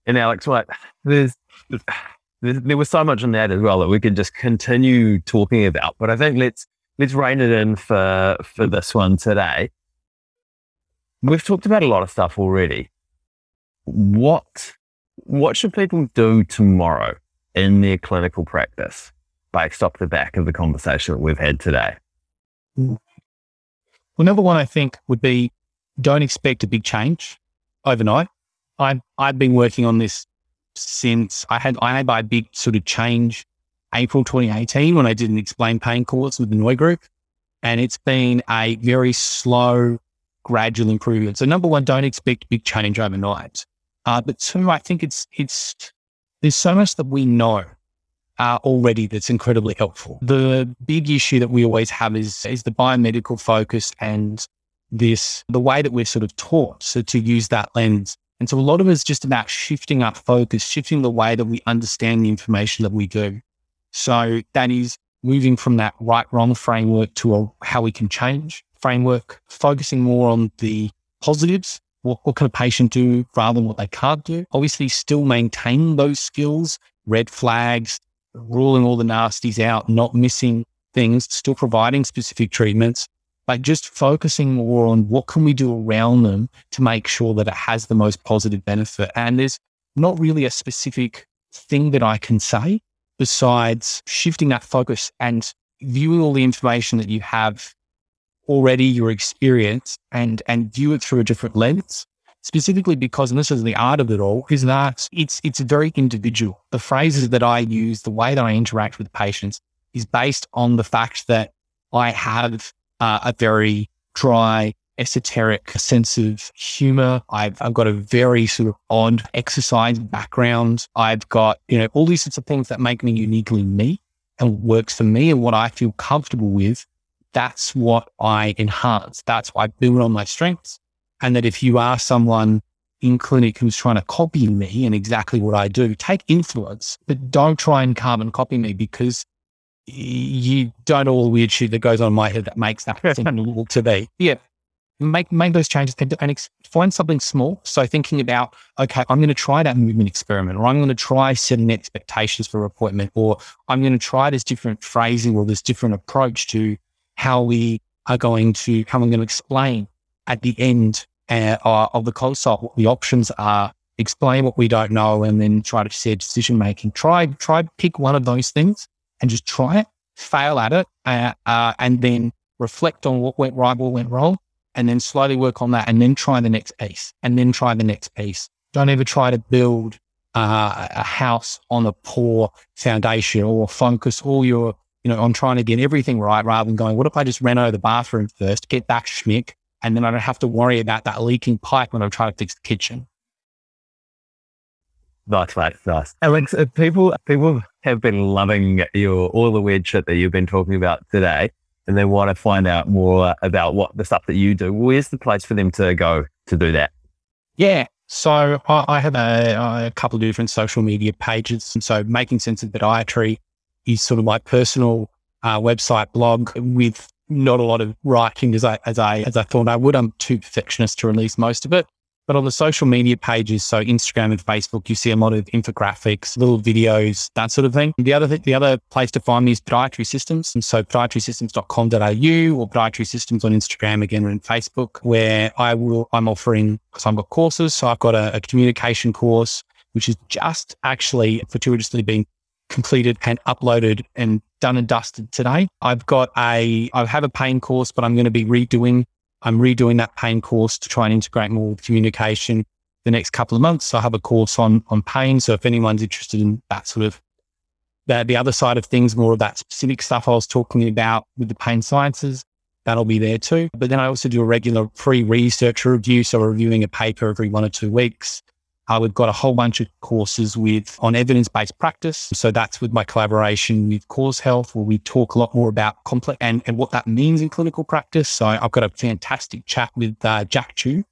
And Alex, what there's, there was so much in that as well that we could just continue talking about. But I think let's let's rein it in for for this one today. We've talked about a lot of stuff already. What what should people do tomorrow in their clinical practice based off the back of the conversation that we've had today? Hmm. Well, number one, I think would be don't expect a big change overnight. I I've been working on this since I had I had my big sort of change April 2018 when I did an explain pain course with the NOI group. And it's been a very slow, gradual improvement. So number one, don't expect big change overnight. Uh, but two, I think it's it's there's so much that we know uh, already that's incredibly helpful. The big issue that we always have is is the biomedical focus and this the way that we're sort of taught so to use that lens and so a lot of it is just about shifting our focus, shifting the way that we understand the information that we do. So that is moving from that right wrong framework to a how we can change framework, focusing more on the positives what, what can a patient do rather than what they can't do? Obviously, still maintain those skills, red flags, ruling all the nasties out, not missing things, still providing specific treatments, but just focusing more on what can we do around them to make sure that it has the most positive benefit. And there's not really a specific thing that I can say besides shifting that focus and viewing all the information that you have already, your experience, and and view it through a different lens. Specifically because, and this is the art of it all, is that it's it's very individual. The phrases that I use, the way that I interact with patients, is based on the fact that I have uh, a very dry, esoteric sense of humor. I've, I've got a very sort of odd exercise background. I've got, you know, all these sorts of things that make me uniquely me and works for me and what I feel comfortable with. That's what I enhance. That's why I build on my strengths. And that if you are someone in clinic who's trying to copy me and exactly what I do, take influence, but don't try and carbon copy me because you don't know all the weird shit that goes on in my head that makes that thing to be. Yeah. Make make those changes and, and ex- find something small. So thinking about, okay, I'm going to try that movement experiment, or I'm going to try setting expectations for appointment, or I'm going to try this different phrasing or this different approach to how we are going to, how I'm going to explain at the end uh, of the consult what the options are, explain what we don't know, and then try to share decision making. Try try pick one of those things and just try it, fail at it, uh, uh, and then reflect on what went right, what went wrong, and then slowly work on that, and then try the next piece, and then try the next piece. Don't ever try to build uh, a house on a poor foundation or focus all your, you know, on trying to get everything right rather than going, what if I just reno the bathroom first, get that schmick, and then I don't have to worry about that leaking pipe when I'm trying to fix the kitchen. Nice, mate. Nice. Alex, uh, people people have been loving your all the weird shit that you've been talking about today, and they want to find out more about what the stuff that you do. Where's the place for them to go to do that? Yeah. So I, I have a, a, couple of different social media pages. And so Making Sense of Podiatry is sort of my personal uh, website blog with not a lot of writing as I as I as I thought I would. I'm too perfectionist to release most of it. But on the social media pages, so Instagram and Facebook, you see a lot of infographics, little videos, that sort of thing. The other th- the other place to find me is Podiatry Systems. And so podiatrysystems.com.au or Podiatry Systems on Instagram again and Facebook, where I will I'm offering because I've got courses. So I've got a, a communication course, which is just actually fortuitously being completed and uploaded and done and dusted today. I've got a I have a pain course, but I'm going to be redoing I'm redoing that pain course to try and integrate more communication the next couple of months. So I have a course on on pain. So if anyone's interested in that sort of that the other side of things, more of that specific stuff I was talking about with the pain sciences, that'll be there too. But then I also do a regular free research review. So reviewing a paper every one or two weeks. Uh, we've got a whole bunch of courses with on evidence-based practice. So that's with my collaboration with Cause Health, where we talk a lot more about complex and, and what that means in clinical practice. So I've got a fantastic chat with uh, Jack Chu,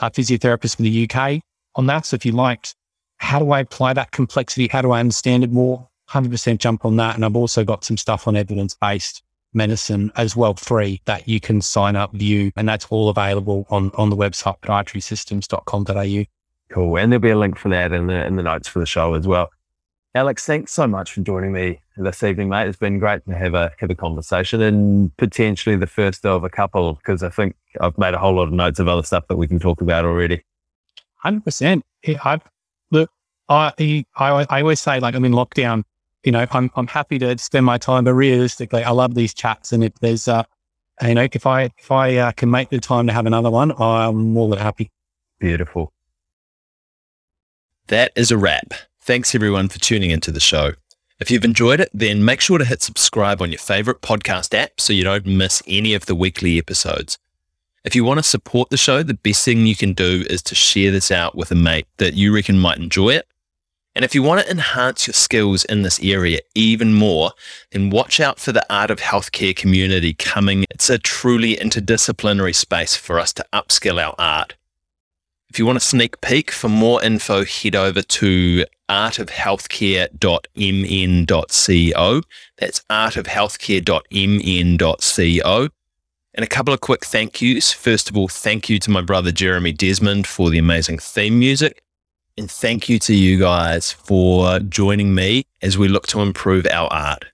a physiotherapist from the UK on that. So if you liked, how do I apply that complexity? How do I understand it more? 100% jump on that. And I've also got some stuff on evidence-based medicine as well, free that you can sign up, view, and that's all available on, on the website, podiatrysystems.com.au. Cool. And there'll be a link for that in the in the notes for the show as well. Alex, thanks so much for joining me this evening, mate. It's been great to have a have a conversation and potentially the first of a couple because I think I've made a whole lot of notes of other stuff that we can talk about already. Hundred percent. I look. I, I I always say like I'm in lockdown. You know, I'm I'm happy to spend my time, but realistically, I love these chats. And if there's uh, you know, if I if I uh, can make the time to have another one, I'm more than happy. Beautiful. That is a wrap. Thanks everyone for tuning into the show. If you've enjoyed it, then make sure to hit subscribe on your favorite podcast app so you don't miss any of the weekly episodes. If you want to support the show, the best thing you can do is to share this out with a mate that you reckon might enjoy it. And if you want to enhance your skills in this area even more, then watch out for the Art of Healthcare community coming. It's a truly interdisciplinary space for us to upskill our art. If you want a sneak peek, for more info, head over to artofhealthcare.mn.co. That's artofhealthcare.mn.co. And a couple of quick thank yous. First of all, thank you to my brother Jeremy Desmond for the amazing theme music. And thank you to you guys for joining me as we look to improve our art.